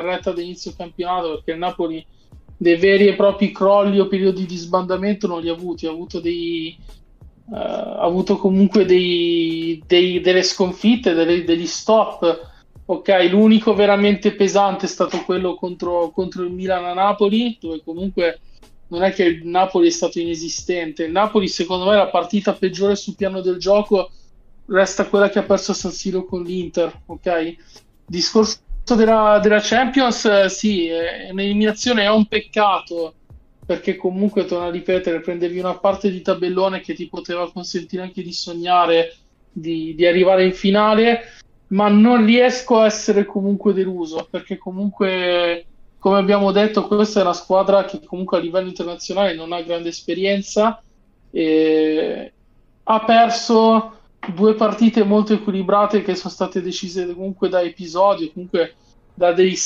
retta d'inizio campionato perché il Napoli dei veri e propri crolli o periodi di sbandamento non li ha avuti, ha avuto dei, uh, ha avuto comunque dei, dei, delle sconfitte, delle, degli stop. Ok, l'unico veramente pesante è stato quello contro, contro il Milan a Napoli, dove comunque non è che il Napoli è stato inesistente. Il Napoli, secondo me, la partita peggiore sul piano del gioco resta quella che ha perso San Siro con l'Inter. Ok, discorso della, della Champions, eh, sì, è un'eliminazione, è un peccato perché comunque, torno a ripetere, prendevi una parte di tabellone che ti poteva consentire anche di sognare di, di arrivare in finale, ma non riesco a essere comunque deluso perché comunque come abbiamo detto, questa è una squadra che comunque a livello internazionale non ha grande esperienza ha perso due partite molto equilibrate che sono state decise comunque da episodi, comunque da dei